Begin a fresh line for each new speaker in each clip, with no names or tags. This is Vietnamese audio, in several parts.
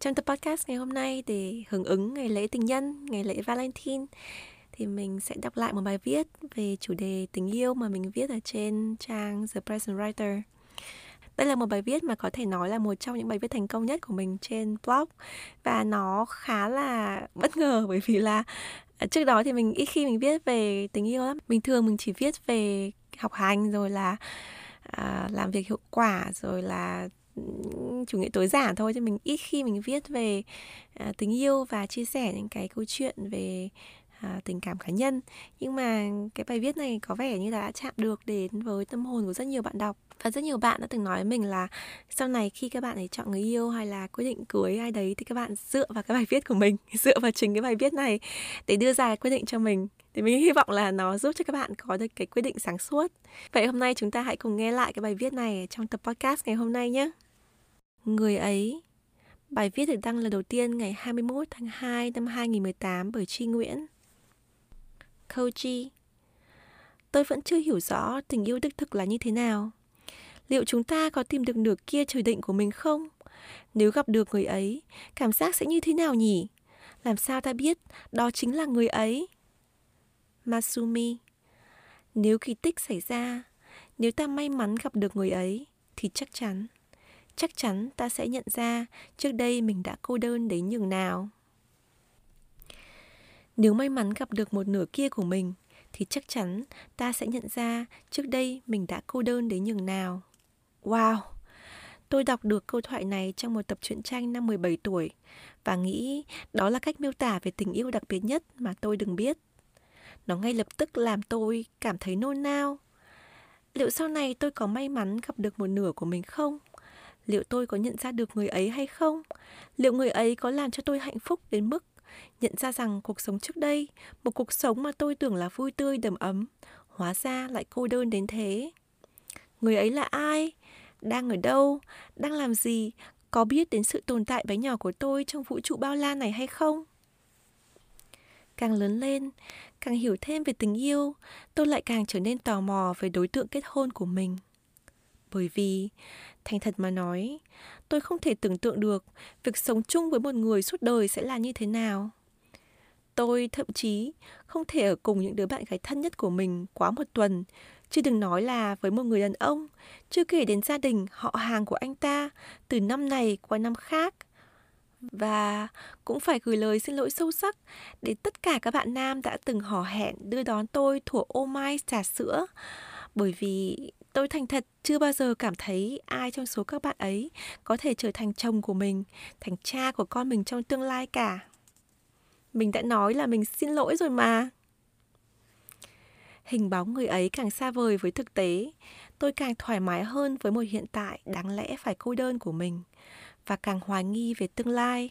Trong tập podcast ngày hôm nay để hưởng ứng ngày lễ tình nhân, ngày lễ Valentine thì mình sẽ đọc lại một bài viết về chủ đề tình yêu mà mình viết ở trên trang The Present Writer. Đây là một bài viết mà có thể nói là một trong những bài viết thành công nhất của mình trên blog và nó khá là bất ngờ bởi vì là à, trước đó thì mình ít khi mình viết về tình yêu lắm. Bình thường mình chỉ viết về học hành rồi là à, làm việc hiệu quả rồi là chủ nghĩa tối giản thôi chứ mình ít khi mình viết về à, tình yêu và chia sẻ những cái câu chuyện về à, tình cảm cá nhân. Nhưng mà cái bài viết này có vẻ như là đã chạm được đến với tâm hồn của rất nhiều bạn đọc. Và rất nhiều bạn đã từng nói với mình là sau này khi các bạn ấy chọn người yêu hay là quyết định cưới ai đấy thì các bạn dựa vào cái bài viết của mình dựa vào chính cái bài viết này để đưa ra quyết định cho mình. Thì mình hy vọng là nó giúp cho các bạn có được cái quyết định sáng suốt. Vậy hôm nay chúng ta hãy cùng nghe lại cái bài viết này trong tập podcast ngày hôm nay nhé. Người ấy Bài viết được đăng lần đầu tiên ngày 21 tháng 2 năm 2018 bởi Tri Nguyễn. Câu Chi Tôi vẫn chưa hiểu rõ tình yêu đích thực là như thế nào. Liệu chúng ta có tìm được nửa kia trời định của mình không? Nếu gặp được người ấy, cảm giác sẽ như thế nào nhỉ? Làm sao ta biết đó chính là người ấy? Masumi Nếu kỳ tích xảy ra, nếu ta may mắn gặp được người ấy, thì chắc chắn chắc chắn ta sẽ nhận ra trước đây mình đã cô đơn đến nhường nào. Nếu may mắn gặp được một nửa kia của mình, thì chắc chắn ta sẽ nhận ra trước đây mình đã cô đơn đến nhường nào. Wow! Tôi đọc được câu thoại này trong một tập truyện tranh năm 17 tuổi và nghĩ đó là cách miêu tả về tình yêu đặc biệt nhất mà tôi đừng biết. Nó ngay lập tức làm tôi cảm thấy nôn nao. Liệu sau này tôi có may mắn gặp được một nửa của mình không? Liệu tôi có nhận ra được người ấy hay không? Liệu người ấy có làm cho tôi hạnh phúc đến mức nhận ra rằng cuộc sống trước đây, một cuộc sống mà tôi tưởng là vui tươi đầm ấm, hóa ra lại cô đơn đến thế? Người ấy là ai? Đang ở đâu? Đang làm gì? Có biết đến sự tồn tại bé nhỏ của tôi trong vũ trụ bao la này hay không? Càng lớn lên, càng hiểu thêm về tình yêu, tôi lại càng trở nên tò mò về đối tượng kết hôn của mình. Bởi vì Thành thật mà nói, tôi không thể tưởng tượng được việc sống chung với một người suốt đời sẽ là như thế nào. Tôi thậm chí không thể ở cùng những đứa bạn gái thân nhất của mình quá một tuần, chứ đừng nói là với một người đàn ông, chưa kể đến gia đình, họ hàng của anh ta từ năm này qua năm khác. Và cũng phải gửi lời xin lỗi sâu sắc đến tất cả các bạn nam đã từng hò hẹn đưa đón tôi thủa ô mai trà sữa. Bởi vì tôi thành thật chưa bao giờ cảm thấy ai trong số các bạn ấy có thể trở thành chồng của mình, thành cha của con mình trong tương lai cả. Mình đã nói là mình xin lỗi rồi mà. Hình bóng người ấy càng xa vời với thực tế, tôi càng thoải mái hơn với một hiện tại đáng lẽ phải cô đơn của mình và càng hoài nghi về tương lai.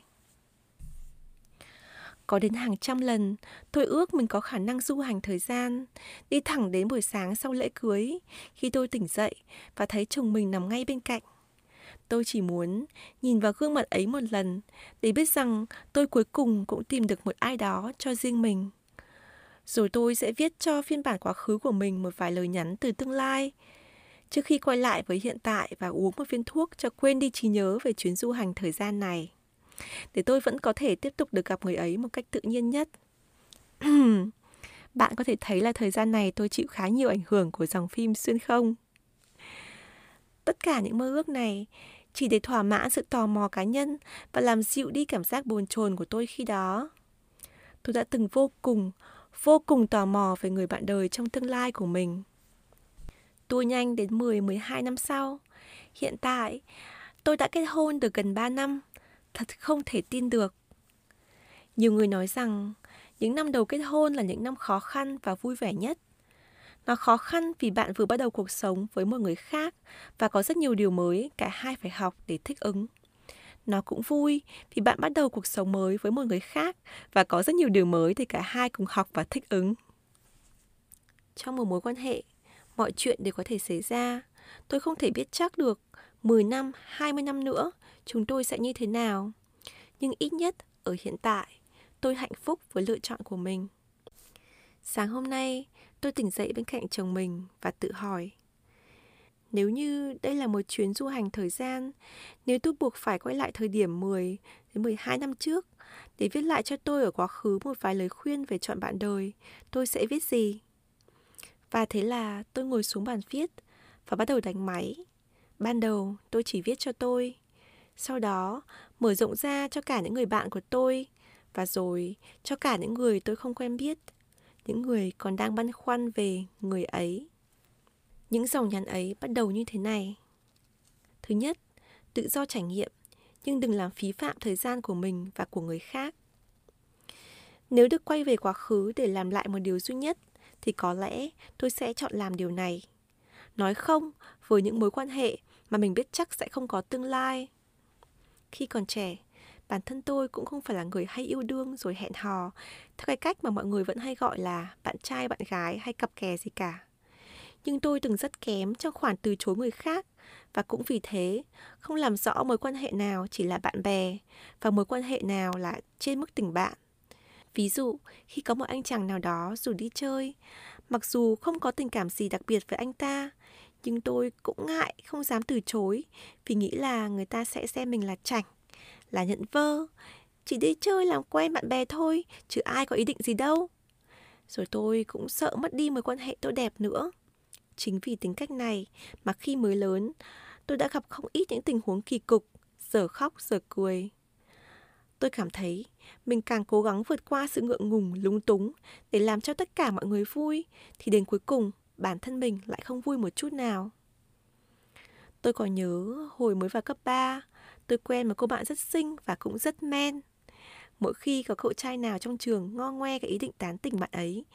Có đến hàng trăm lần, tôi ước mình có khả năng du hành thời gian, đi thẳng đến buổi sáng sau lễ cưới, khi tôi tỉnh dậy và thấy chồng mình nằm ngay bên cạnh. Tôi chỉ muốn nhìn vào gương mặt ấy một lần để biết rằng tôi cuối cùng cũng tìm được một ai đó cho riêng mình. Rồi tôi sẽ viết cho phiên bản quá khứ của mình một vài lời nhắn từ tương lai, trước khi quay lại với hiện tại và uống một viên thuốc cho quên đi trí nhớ về chuyến du hành thời gian này để tôi vẫn có thể tiếp tục được gặp người ấy một cách tự nhiên nhất. Bạn có thể thấy là thời gian này tôi chịu khá nhiều ảnh hưởng của dòng phim xuyên không. Tất cả những mơ ước này chỉ để thỏa mãn sự tò mò cá nhân và làm dịu đi cảm giác bồn chồn của tôi khi đó. Tôi đã từng vô cùng, vô cùng tò mò về người bạn đời trong tương lai của mình. Tua nhanh đến 10-12 năm sau. Hiện tại, tôi đã kết hôn được gần 3 năm thật không thể tin được. Nhiều người nói rằng những năm đầu kết hôn là những năm khó khăn và vui vẻ nhất. Nó khó khăn vì bạn vừa bắt đầu cuộc sống với một người khác và có rất nhiều điều mới cả hai phải học để thích ứng. nó cũng vui vì bạn bắt đầu cuộc sống mới với một người khác và có rất nhiều điều mới để cả hai cùng học và thích ứng. Trong một mối quan hệ, mọi chuyện đều có thể xảy ra. Tôi không thể biết chắc được 10 năm, 20 năm nữa chúng tôi sẽ như thế nào. Nhưng ít nhất ở hiện tại, tôi hạnh phúc với lựa chọn của mình. Sáng hôm nay, tôi tỉnh dậy bên cạnh chồng mình và tự hỏi nếu như đây là một chuyến du hành thời gian, nếu tôi buộc phải quay lại thời điểm 10 đến 12 năm trước để viết lại cho tôi ở quá khứ một vài lời khuyên về chọn bạn đời, tôi sẽ viết gì? Và thế là tôi ngồi xuống bàn viết và bắt đầu đánh máy. Ban đầu tôi chỉ viết cho tôi, sau đó mở rộng ra cho cả những người bạn của tôi và rồi cho cả những người tôi không quen biết, những người còn đang băn khoăn về người ấy. Những dòng nhắn ấy bắt đầu như thế này. Thứ nhất, tự do trải nghiệm, nhưng đừng làm phí phạm thời gian của mình và của người khác. Nếu được quay về quá khứ để làm lại một điều duy nhất, thì có lẽ tôi sẽ chọn làm điều này. Nói không với những mối quan hệ mà mình biết chắc sẽ không có tương lai. Khi còn trẻ, bản thân tôi cũng không phải là người hay yêu đương rồi hẹn hò. Theo cái cách mà mọi người vẫn hay gọi là bạn trai bạn gái hay cặp kè gì cả. Nhưng tôi từng rất kém trong khoản từ chối người khác. Và cũng vì thế không làm rõ mối quan hệ nào chỉ là bạn bè và mối quan hệ nào là trên mức tình bạn. Ví dụ, khi có một anh chàng nào đó rủ đi chơi, mặc dù không có tình cảm gì đặc biệt với anh ta, nhưng tôi cũng ngại không dám từ chối vì nghĩ là người ta sẽ xem mình là chảnh, là nhận vơ, chỉ đi chơi làm quen bạn bè thôi, chứ ai có ý định gì đâu. Rồi tôi cũng sợ mất đi mối quan hệ tốt đẹp nữa. Chính vì tính cách này mà khi mới lớn, tôi đã gặp không ít những tình huống kỳ cục, giờ khóc giờ cười. Tôi cảm thấy mình càng cố gắng vượt qua sự ngượng ngùng, lúng túng để làm cho tất cả mọi người vui, thì đến cuối cùng bản thân mình lại không vui một chút nào. Tôi còn nhớ hồi mới vào cấp 3, tôi quen một cô bạn rất xinh và cũng rất men. Mỗi khi có cậu trai nào trong trường ngo ngoe cái ý định tán tỉnh bạn ấy,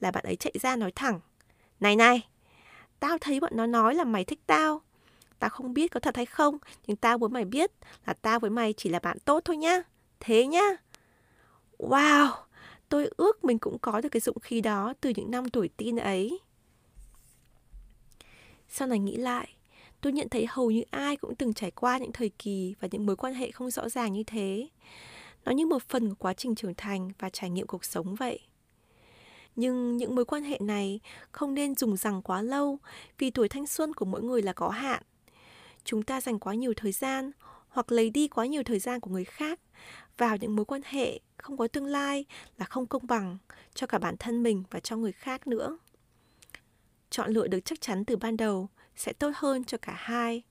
là bạn ấy chạy ra nói thẳng. Này này, Tao thấy bọn nó nói là mày thích tao. Tao không biết có thật hay không, nhưng tao muốn mày biết là tao với mày chỉ là bạn tốt thôi nhá. Thế nhá. Wow, tôi ước mình cũng có được cái dụng khí đó từ những năm tuổi tin ấy. Sau này nghĩ lại, tôi nhận thấy hầu như ai cũng từng trải qua những thời kỳ và những mối quan hệ không rõ ràng như thế. Nó như một phần của quá trình trưởng thành và trải nghiệm cuộc sống vậy nhưng những mối quan hệ này không nên dùng rằng quá lâu vì tuổi thanh xuân của mỗi người là có hạn. Chúng ta dành quá nhiều thời gian hoặc lấy đi quá nhiều thời gian của người khác vào những mối quan hệ không có tương lai là không công bằng cho cả bản thân mình và cho người khác nữa. Chọn lựa được chắc chắn từ ban đầu sẽ tốt hơn cho cả hai.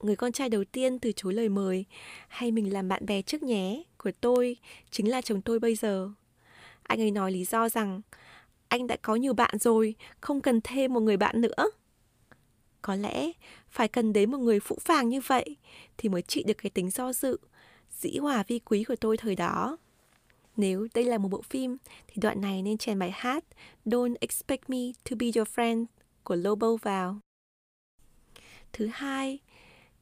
Người con trai đầu tiên từ chối lời mời hay mình làm bạn bè trước nhé của tôi chính là chồng tôi bây giờ. Anh ấy nói lý do rằng anh đã có nhiều bạn rồi, không cần thêm một người bạn nữa. Có lẽ phải cần đến một người phũ phàng như vậy thì mới trị được cái tính do dự, dĩ hòa vi quý của tôi thời đó. Nếu đây là một bộ phim thì đoạn này nên chèn bài hát Don't Expect Me to Be Your Friend của Lobo vào. Thứ hai,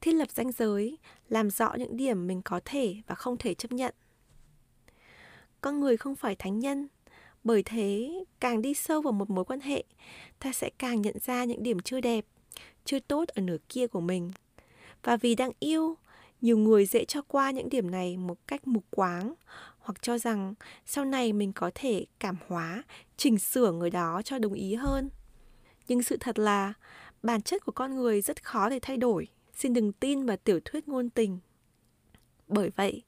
thiết lập ranh giới, làm rõ những điểm mình có thể và không thể chấp nhận con người không phải thánh nhân bởi thế càng đi sâu vào một mối quan hệ ta sẽ càng nhận ra những điểm chưa đẹp chưa tốt ở nửa kia của mình và vì đang yêu nhiều người dễ cho qua những điểm này một cách mục quáng hoặc cho rằng sau này mình có thể cảm hóa chỉnh sửa người đó cho đồng ý hơn. Nhưng sự thật là bản chất của con người rất khó để thay đổi. Xin đừng tin vào tiểu thuyết ngôn tình. Bởi vậy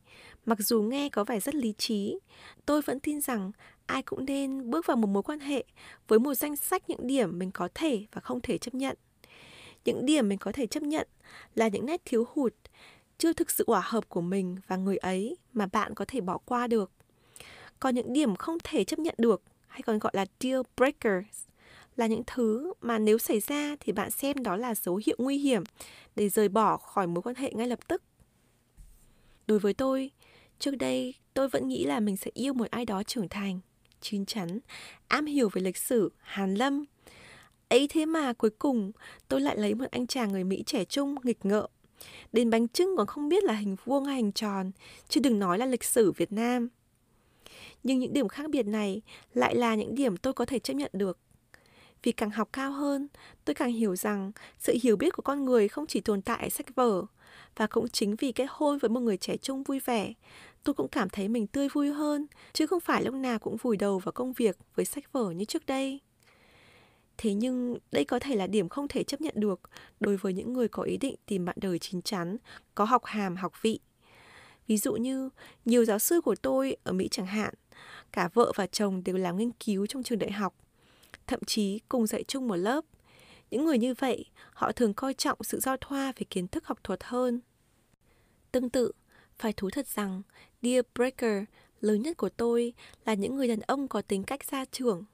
Mặc dù nghe có vẻ rất lý trí, tôi vẫn tin rằng ai cũng nên bước vào một mối quan hệ với một danh sách những điểm mình có thể và không thể chấp nhận. Những điểm mình có thể chấp nhận là những nét thiếu hụt, chưa thực sự hòa hợp của mình và người ấy mà bạn có thể bỏ qua được. Còn những điểm không thể chấp nhận được, hay còn gọi là deal breakers, là những thứ mà nếu xảy ra thì bạn xem đó là dấu hiệu nguy hiểm để rời bỏ khỏi mối quan hệ ngay lập tức. Đối với tôi, Trước đây, tôi vẫn nghĩ là mình sẽ yêu một ai đó trưởng thành, chín chắn, am hiểu về lịch sử, hàn lâm. ấy thế mà cuối cùng tôi lại lấy một anh chàng người Mỹ trẻ trung, nghịch ngợm, Đến bánh trưng còn không biết là hình vuông hay hình tròn, chứ đừng nói là lịch sử Việt Nam. Nhưng những điểm khác biệt này lại là những điểm tôi có thể chấp nhận được. Vì càng học cao hơn, tôi càng hiểu rằng sự hiểu biết của con người không chỉ tồn tại ở sách vở, và cũng chính vì kết hôn với một người trẻ trung vui vẻ, tôi cũng cảm thấy mình tươi vui hơn, chứ không phải lúc nào cũng vùi đầu vào công việc với sách vở như trước đây. Thế nhưng đây có thể là điểm không thể chấp nhận được đối với những người có ý định tìm bạn đời chín chắn, có học hàm, học vị. Ví dụ như nhiều giáo sư của tôi ở Mỹ chẳng hạn, cả vợ và chồng đều làm nghiên cứu trong trường đại học, thậm chí cùng dạy chung một lớp. Những người như vậy, họ thường coi trọng sự giao thoa về kiến thức học thuật hơn. Tương tự, phải thú thật rằng, deal breaker lớn nhất của tôi là những người đàn ông có tính cách gia trưởng.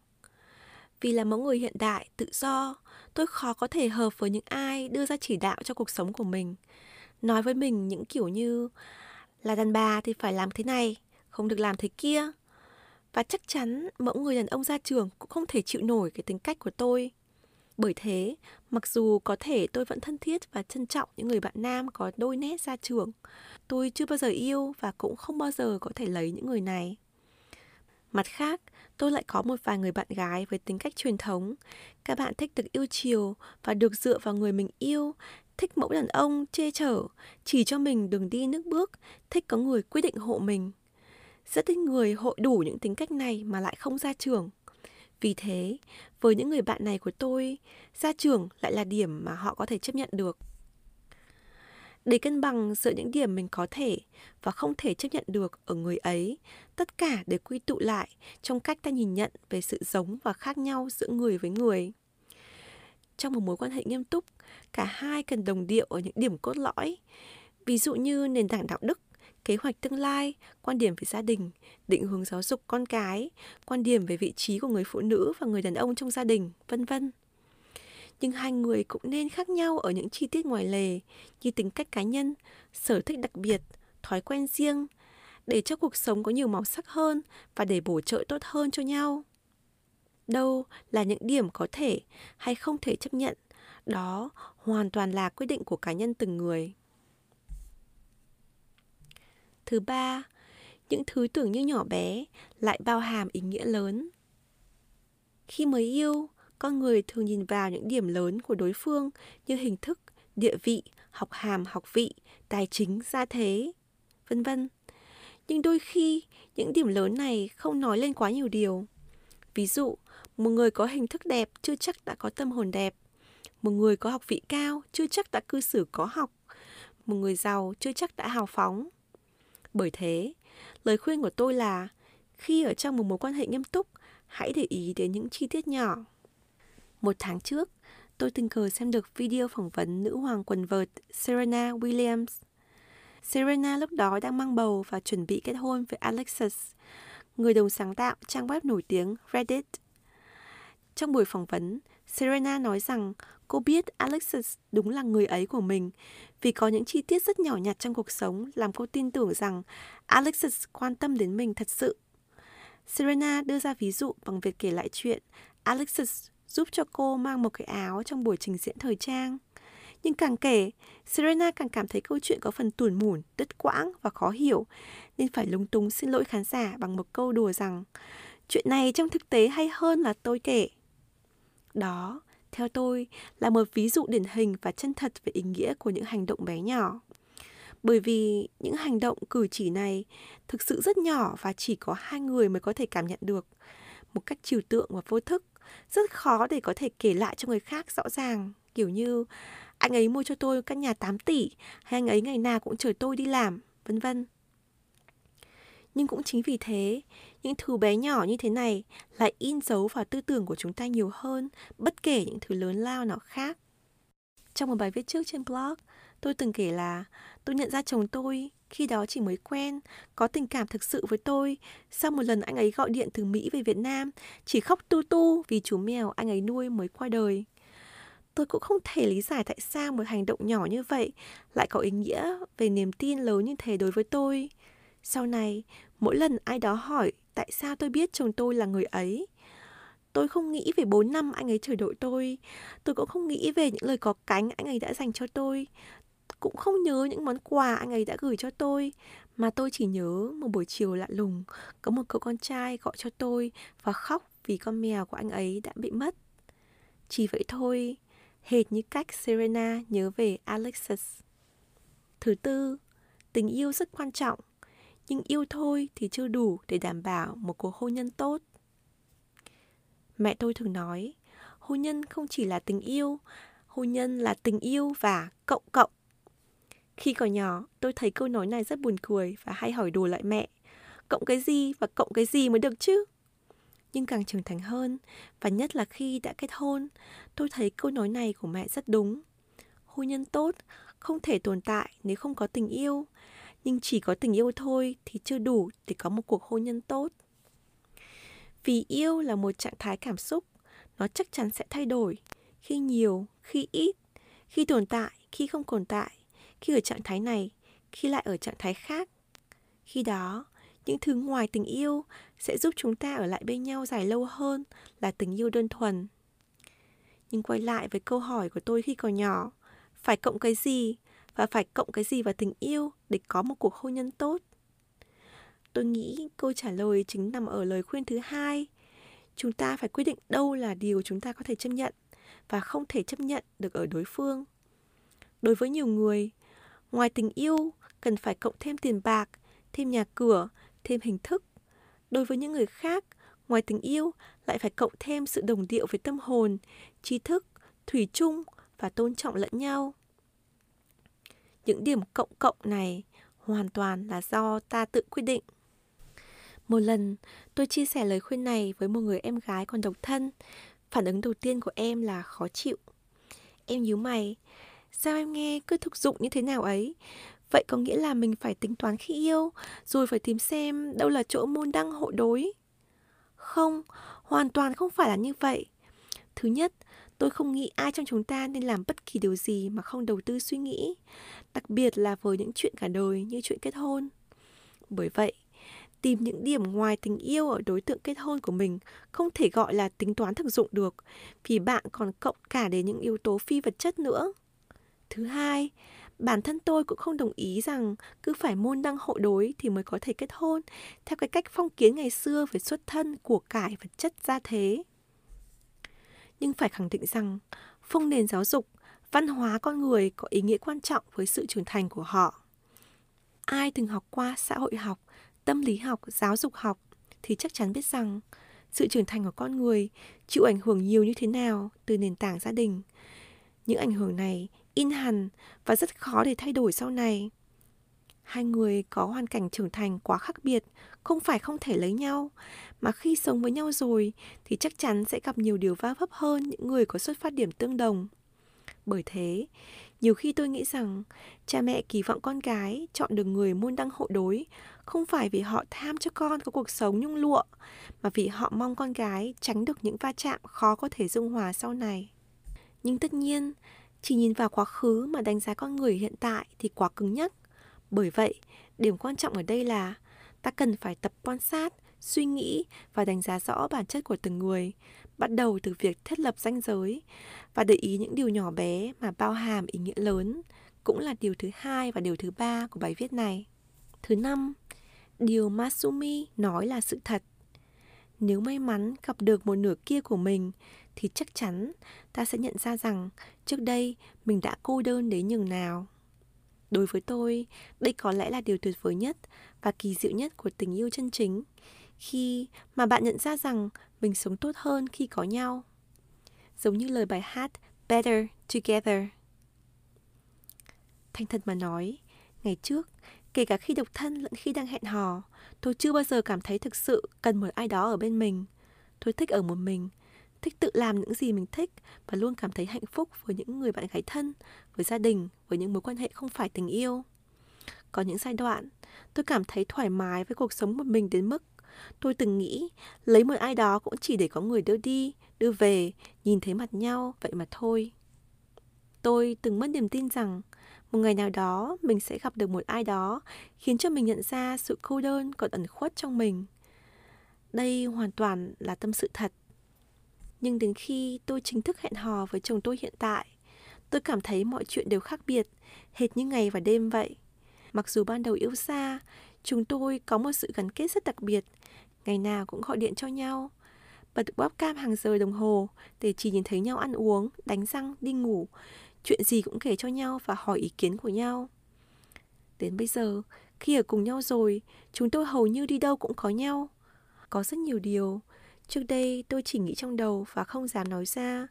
Vì là mẫu người hiện đại, tự do, tôi khó có thể hợp với những ai đưa ra chỉ đạo cho cuộc sống của mình. Nói với mình những kiểu như là đàn bà thì phải làm thế này, không được làm thế kia. Và chắc chắn mẫu người đàn ông ra trường cũng không thể chịu nổi cái tính cách của tôi. Bởi thế, mặc dù có thể tôi vẫn thân thiết và trân trọng những người bạn nam có đôi nét ra trường, tôi chưa bao giờ yêu và cũng không bao giờ có thể lấy những người này. Mặt khác, tôi lại có một vài người bạn gái với tính cách truyền thống. Các bạn thích được yêu chiều và được dựa vào người mình yêu, thích mẫu đàn ông che chở, chỉ cho mình đường đi nước bước, thích có người quyết định hộ mình. Rất ít người hội đủ những tính cách này mà lại không ra trường. Vì thế, với những người bạn này của tôi, ra trường lại là điểm mà họ có thể chấp nhận được. Để cân bằng giữa những điểm mình có thể và không thể chấp nhận được ở người ấy, tất cả để quy tụ lại trong cách ta nhìn nhận về sự giống và khác nhau giữa người với người. Trong một mối quan hệ nghiêm túc, cả hai cần đồng điệu ở những điểm cốt lõi. Ví dụ như nền tảng đạo đức, kế hoạch tương lai, quan điểm về gia đình, định hướng giáo dục con cái, quan điểm về vị trí của người phụ nữ và người đàn ông trong gia đình, vân vân. Nhưng hai người cũng nên khác nhau ở những chi tiết ngoài lề như tính cách cá nhân, sở thích đặc biệt, thói quen riêng, để cho cuộc sống có nhiều màu sắc hơn và để bổ trợ tốt hơn cho nhau. Đâu là những điểm có thể hay không thể chấp nhận, đó hoàn toàn là quyết định của cá nhân từng người. Thứ ba, những thứ tưởng như nhỏ bé lại bao hàm ý nghĩa lớn. Khi mới yêu, con người thường nhìn vào những điểm lớn của đối phương như hình thức, địa vị, học hàm, học vị, tài chính, gia thế, vân vân. Nhưng đôi khi, những điểm lớn này không nói lên quá nhiều điều. Ví dụ, một người có hình thức đẹp chưa chắc đã có tâm hồn đẹp. Một người có học vị cao chưa chắc đã cư xử có học. Một người giàu chưa chắc đã hào phóng. Bởi thế, lời khuyên của tôi là khi ở trong một mối quan hệ nghiêm túc, hãy để ý đến những chi tiết nhỏ. Một tháng trước, tôi tình cờ xem được video phỏng vấn nữ hoàng quần vợt Serena Williams. Serena lúc đó đang mang bầu và chuẩn bị kết hôn với Alexis, người đồng sáng tạo trang web nổi tiếng Reddit. Trong buổi phỏng vấn, Serena nói rằng cô biết Alexis đúng là người ấy của mình vì có những chi tiết rất nhỏ nhặt trong cuộc sống làm cô tin tưởng rằng Alexis quan tâm đến mình thật sự. Serena đưa ra ví dụ bằng việc kể lại chuyện Alexis giúp cho cô mang một cái áo trong buổi trình diễn thời trang. Nhưng càng kể, Serena càng cảm thấy câu chuyện có phần tủn mủn, đứt quãng và khó hiểu, nên phải lúng túng xin lỗi khán giả bằng một câu đùa rằng chuyện này trong thực tế hay hơn là tôi kể. Đó, theo tôi, là một ví dụ điển hình và chân thật về ý nghĩa của những hành động bé nhỏ. Bởi vì những hành động cử chỉ này thực sự rất nhỏ và chỉ có hai người mới có thể cảm nhận được một cách trừu tượng và vô thức rất khó để có thể kể lại cho người khác rõ ràng. Kiểu như, anh ấy mua cho tôi căn nhà 8 tỷ, hay anh ấy ngày nào cũng chở tôi đi làm? vân vân. Nhưng cũng chính vì thế, những thứ bé nhỏ như thế này lại in dấu vào tư tưởng của chúng ta nhiều hơn, bất kể những thứ lớn lao nào khác. Trong một bài viết trước trên blog tôi từng kể là tôi nhận ra chồng tôi khi đó chỉ mới quen, có tình cảm thực sự với tôi. Sau một lần anh ấy gọi điện từ Mỹ về Việt Nam, chỉ khóc tu tu vì chú mèo anh ấy nuôi mới qua đời. Tôi cũng không thể lý giải tại sao một hành động nhỏ như vậy lại có ý nghĩa về niềm tin lớn như thế đối với tôi. Sau này, mỗi lần ai đó hỏi tại sao tôi biết chồng tôi là người ấy, tôi không nghĩ về 4 năm anh ấy chờ đợi tôi. Tôi cũng không nghĩ về những lời có cánh anh ấy đã dành cho tôi cũng không nhớ những món quà anh ấy đã gửi cho tôi, mà tôi chỉ nhớ một buổi chiều lạ lùng, có một cậu con trai gọi cho tôi và khóc vì con mèo của anh ấy đã bị mất. Chỉ vậy thôi, hệt như cách Serena nhớ về Alexis. Thứ tư, tình yêu rất quan trọng, nhưng yêu thôi thì chưa đủ để đảm bảo một cuộc hôn nhân tốt. Mẹ tôi thường nói, hôn nhân không chỉ là tình yêu, hôn nhân là tình yêu và cộng cộng. Khi còn nhỏ, tôi thấy câu nói này rất buồn cười và hay hỏi đùa lại mẹ, cộng cái gì và cộng cái gì mới được chứ? Nhưng càng trưởng thành hơn, và nhất là khi đã kết hôn, tôi thấy câu nói này của mẹ rất đúng. Hôn nhân tốt không thể tồn tại nếu không có tình yêu, nhưng chỉ có tình yêu thôi thì chưa đủ để có một cuộc hôn nhân tốt. Vì yêu là một trạng thái cảm xúc, nó chắc chắn sẽ thay đổi, khi nhiều, khi ít, khi tồn tại, khi không tồn tại, khi ở trạng thái này, khi lại ở trạng thái khác. Khi đó, những thứ ngoài tình yêu sẽ giúp chúng ta ở lại bên nhau dài lâu hơn là tình yêu đơn thuần. Nhưng quay lại với câu hỏi của tôi khi còn nhỏ, phải cộng cái gì và phải cộng cái gì vào tình yêu để có một cuộc hôn nhân tốt? Tôi nghĩ câu trả lời chính nằm ở lời khuyên thứ hai. Chúng ta phải quyết định đâu là điều chúng ta có thể chấp nhận và không thể chấp nhận được ở đối phương. Đối với nhiều người, ngoài tình yêu cần phải cộng thêm tiền bạc, thêm nhà cửa, thêm hình thức. Đối với những người khác, ngoài tình yêu lại phải cộng thêm sự đồng điệu với tâm hồn, trí thức, thủy chung và tôn trọng lẫn nhau. Những điểm cộng cộng này hoàn toàn là do ta tự quyết định. Một lần, tôi chia sẻ lời khuyên này với một người em gái còn độc thân. Phản ứng đầu tiên của em là khó chịu. Em nhíu mày, sao em nghe cứ thực dụng như thế nào ấy? Vậy có nghĩa là mình phải tính toán khi yêu, rồi phải tìm xem đâu là chỗ môn đăng hộ đối. Không, hoàn toàn không phải là như vậy. Thứ nhất, tôi không nghĩ ai trong chúng ta nên làm bất kỳ điều gì mà không đầu tư suy nghĩ, đặc biệt là với những chuyện cả đời như chuyện kết hôn. Bởi vậy, tìm những điểm ngoài tình yêu ở đối tượng kết hôn của mình không thể gọi là tính toán thực dụng được, vì bạn còn cộng cả đến những yếu tố phi vật chất nữa. Thứ hai, bản thân tôi cũng không đồng ý rằng cứ phải môn đăng hộ đối thì mới có thể kết hôn theo cái cách phong kiến ngày xưa về xuất thân của cải vật chất gia thế. Nhưng phải khẳng định rằng phong nền giáo dục văn hóa con người có ý nghĩa quan trọng với sự trưởng thành của họ. Ai từng học qua xã hội học tâm lý học giáo dục học thì chắc chắn biết rằng sự trưởng thành của con người chịu ảnh hưởng nhiều như thế nào từ nền tảng gia đình. Những ảnh hưởng này in hẳn và rất khó để thay đổi sau này. Hai người có hoàn cảnh trưởng thành quá khác biệt, không phải không thể lấy nhau, mà khi sống với nhau rồi thì chắc chắn sẽ gặp nhiều điều va vấp hơn những người có xuất phát điểm tương đồng. Bởi thế, nhiều khi tôi nghĩ rằng cha mẹ kỳ vọng con cái chọn được người môn đăng hộ đối không phải vì họ tham cho con có cuộc sống nhung lụa, mà vì họ mong con gái tránh được những va chạm khó có thể dung hòa sau này. Nhưng tất nhiên chỉ nhìn vào quá khứ mà đánh giá con người hiện tại thì quá cứng nhắc bởi vậy, điểm quan trọng ở đây là ta cần phải tập quan sát, suy nghĩ và đánh giá rõ bản chất của từng người, bắt đầu từ việc thiết lập ranh giới và để ý những điều nhỏ bé mà bao hàm ý nghĩa lớn, cũng là điều thứ hai và điều thứ ba của bài viết này. Thứ năm, điều Masumi nói là sự thật. Nếu may mắn gặp được một nửa kia của mình thì chắc chắn ta sẽ nhận ra rằng trước đây mình đã cô đơn đến nhường nào. Đối với tôi, đây có lẽ là điều tuyệt vời nhất và kỳ diệu nhất của tình yêu chân chính, khi mà bạn nhận ra rằng mình sống tốt hơn khi có nhau. Giống như lời bài hát Better Together. Thành thật mà nói, ngày trước, kể cả khi độc thân lẫn khi đang hẹn hò, tôi chưa bao giờ cảm thấy thực sự cần một ai đó ở bên mình. Tôi thích ở một mình thích tự làm những gì mình thích và luôn cảm thấy hạnh phúc với những người bạn gái thân, với gia đình, với những mối quan hệ không phải tình yêu. Có những giai đoạn, tôi cảm thấy thoải mái với cuộc sống một mình đến mức tôi từng nghĩ lấy một ai đó cũng chỉ để có người đưa đi, đưa về, nhìn thấy mặt nhau vậy mà thôi. Tôi từng mất niềm tin rằng một ngày nào đó mình sẽ gặp được một ai đó khiến cho mình nhận ra sự cô đơn còn ẩn khuất trong mình. Đây hoàn toàn là tâm sự thật nhưng đến khi tôi chính thức hẹn hò với chồng tôi hiện tại, tôi cảm thấy mọi chuyện đều khác biệt, hệt như ngày và đêm vậy. Mặc dù ban đầu yêu xa, chúng tôi có một sự gắn kết rất đặc biệt, ngày nào cũng gọi điện cho nhau, bật webcam hàng giờ đồng hồ để chỉ nhìn thấy nhau ăn uống, đánh răng, đi ngủ, chuyện gì cũng kể cho nhau và hỏi ý kiến của nhau. Đến bây giờ, khi ở cùng nhau rồi, chúng tôi hầu như đi đâu cũng có nhau. Có rất nhiều điều, trước đây tôi chỉ nghĩ trong đầu và không dám nói ra.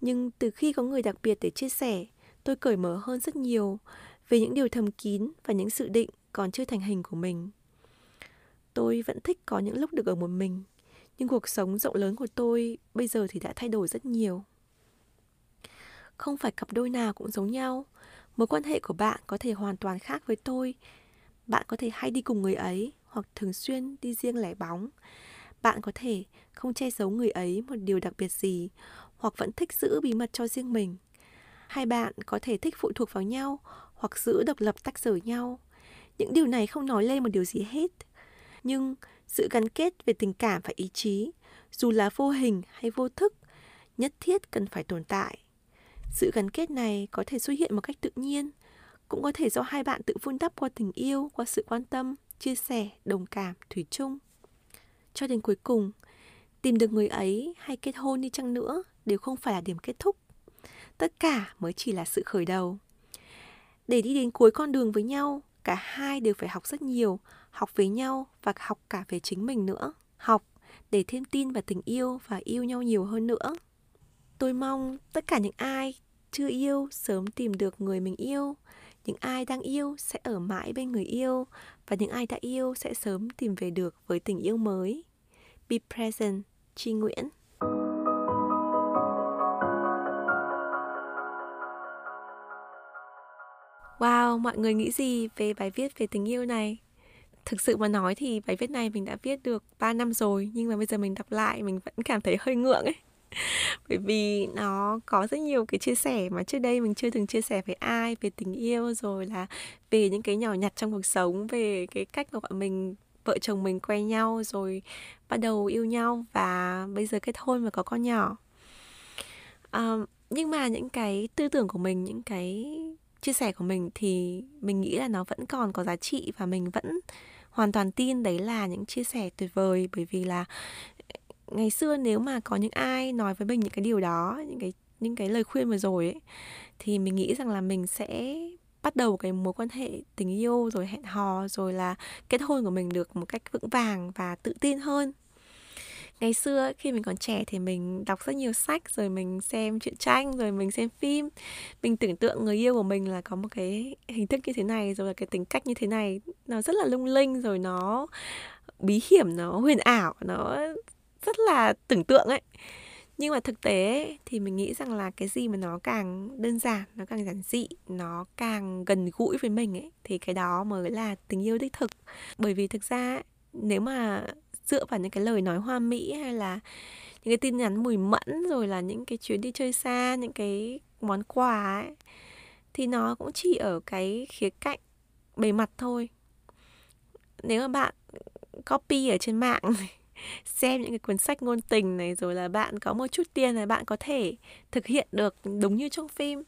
Nhưng từ khi có người đặc biệt để chia sẻ, tôi cởi mở hơn rất nhiều về những điều thầm kín và những sự định còn chưa thành hình của mình. Tôi vẫn thích có những lúc được ở một mình, nhưng cuộc sống rộng lớn của tôi bây giờ thì đã thay đổi rất nhiều. Không phải cặp đôi nào cũng giống nhau, mối quan hệ của bạn có thể hoàn toàn khác với tôi. Bạn có thể hay đi cùng người ấy hoặc thường xuyên đi riêng lẻ bóng. Bạn có thể không che giấu người ấy một điều đặc biệt gì hoặc vẫn thích giữ bí mật cho riêng mình. Hai bạn có thể thích phụ thuộc vào nhau hoặc giữ độc lập tách rời nhau. Những điều này không nói lên một điều gì hết. Nhưng sự gắn kết về tình cảm và ý chí, dù là vô hình hay vô thức, nhất thiết cần phải tồn tại. Sự gắn kết này có thể xuất hiện một cách tự nhiên, cũng có thể do hai bạn tự vun đắp qua tình yêu, qua sự quan tâm, chia sẻ, đồng cảm, thủy chung. Cho đến cuối cùng, tìm được người ấy hay kết hôn đi chăng nữa đều không phải là điểm kết thúc. Tất cả mới chỉ là sự khởi đầu. Để đi đến cuối con đường với nhau, cả hai đều phải học rất nhiều, học với nhau và học cả về chính mình nữa. Học để thêm tin vào tình yêu và yêu nhau nhiều hơn nữa. Tôi mong tất cả những ai chưa yêu sớm tìm được người mình yêu, những ai đang yêu sẽ ở mãi bên người yêu và những ai đã yêu sẽ sớm tìm về được với tình yêu mới. Be present, Chi Nguyễn. Wow, mọi người nghĩ gì về bài viết về tình yêu này? Thực sự mà nói thì bài viết này mình đã viết được 3 năm rồi Nhưng mà bây giờ mình đọc lại mình vẫn cảm thấy hơi ngượng ấy bởi vì nó có rất nhiều cái chia sẻ mà trước đây mình chưa từng chia sẻ với ai về tình yêu rồi là về những cái nhỏ nhặt trong cuộc sống về cái cách mà bọn mình vợ chồng mình quen nhau rồi bắt đầu yêu nhau và bây giờ kết hôn và có con nhỏ. À, nhưng mà những cái tư tưởng của mình những cái chia sẻ của mình thì mình nghĩ là nó vẫn còn có giá trị và mình vẫn hoàn toàn tin đấy là những chia sẻ tuyệt vời. Bởi vì là ngày xưa nếu mà có những ai nói với mình những cái điều đó, những cái những cái lời khuyên vừa rồi ấy, thì mình nghĩ rằng là mình sẽ bắt đầu cái mối quan hệ tình yêu rồi hẹn hò rồi là kết hôn của mình được một cách vững vàng và tự tin hơn. Ngày xưa khi mình còn trẻ thì mình đọc rất nhiều sách, rồi mình xem truyện tranh, rồi mình xem phim. Mình tưởng tượng người yêu của mình là có một cái hình thức như thế này, rồi là cái tính cách như thế này, nó rất là lung linh, rồi nó bí hiểm, nó huyền ảo, nó rất là tưởng tượng ấy. Nhưng mà thực tế ấy, thì mình nghĩ rằng là cái gì mà nó càng đơn giản nó càng giản dị nó càng gần gũi với mình ấy thì cái đó mới là tình yêu đích thực. Bởi vì thực ra ấy, nếu mà dựa vào những cái lời nói hoa mỹ hay là những cái tin nhắn mùi mẫn rồi là những cái chuyến đi chơi xa những cái món quà ấy thì nó cũng chỉ ở cái khía cạnh bề mặt thôi. Nếu mà bạn copy ở trên mạng xem những cái cuốn sách ngôn tình này, rồi là bạn có một chút tiền là bạn có thể thực hiện được đúng như trong phim.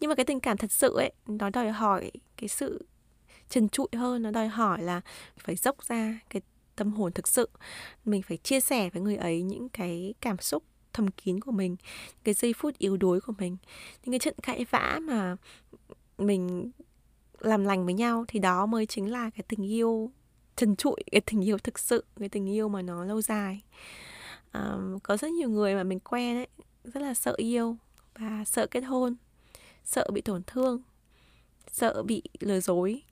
Nhưng mà cái tình cảm thật sự ấy, nó đòi hỏi cái sự trần trụi hơn, nó đòi hỏi là phải dốc ra cái tâm hồn thực sự. Mình phải chia sẻ với người ấy những cái cảm xúc thầm kín của mình, cái giây phút yếu đuối của mình. Những cái trận cãi vã mà mình làm lành với nhau thì đó mới chính là cái tình yêu trần trụi cái tình yêu thực sự cái tình yêu mà nó lâu dài. À, có rất nhiều người mà mình quen ấy rất là sợ yêu và sợ kết hôn sợ bị tổn thương sợ bị lừa dối.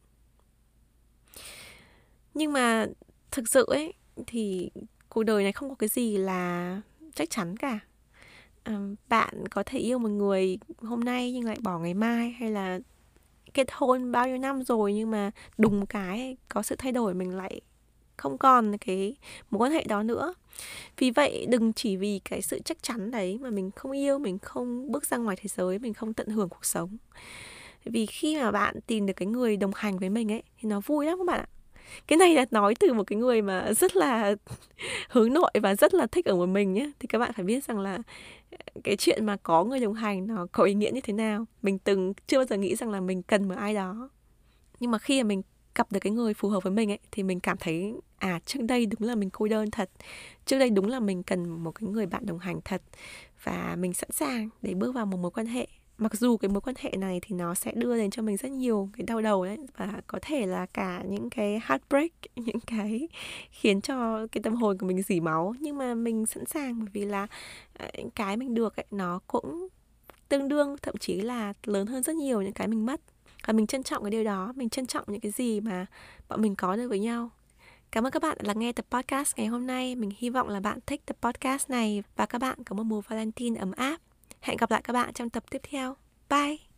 Nhưng mà thực sự ấy thì cuộc đời này không có cái gì là chắc chắn cả. À, bạn có thể yêu một người hôm nay nhưng lại bỏ ngày mai hay là kết hôn bao nhiêu năm rồi nhưng mà đùng cái có sự thay đổi mình lại không còn cái mối quan hệ đó nữa. Vì vậy đừng chỉ vì cái sự chắc chắn đấy mà mình không yêu, mình không bước ra ngoài thế giới, mình không tận hưởng cuộc sống. Vì khi mà bạn tìm được cái người đồng hành với mình ấy, thì nó vui lắm các bạn ạ. Cái này là nói từ một cái người mà rất là hướng nội và rất là thích ở một mình nhé thì các bạn phải biết rằng là cái chuyện mà có người đồng hành nó có ý nghĩa như thế nào? Mình từng chưa bao giờ nghĩ rằng là mình cần một ai đó. Nhưng mà khi mà mình gặp được cái người phù hợp với mình ấy, thì mình cảm thấy à trước đây đúng là mình cô đơn thật. Trước đây đúng là mình cần một cái người bạn đồng hành thật. Và mình sẵn sàng để bước vào một mối quan hệ mặc dù cái mối quan hệ này thì nó sẽ đưa đến cho mình rất nhiều cái đau đầu đấy và có thể là cả những cái heartbreak những cái khiến cho cái tâm hồn của mình dỉ máu nhưng mà mình sẵn sàng bởi vì là ờ, cái mình được ấy, nó cũng tương đương thậm chí là lớn hơn rất nhiều những cái mình mất và mình trân trọng cái điều đó mình trân trọng những cái gì mà bọn mình có được với nhau Cảm ơn các bạn đã lắng nghe tập podcast ngày hôm nay. Mình hy vọng là bạn thích tập podcast này và các bạn có một mùa Valentine ấm áp. Hẹn gặp lại các bạn trong tập tiếp theo. Bye!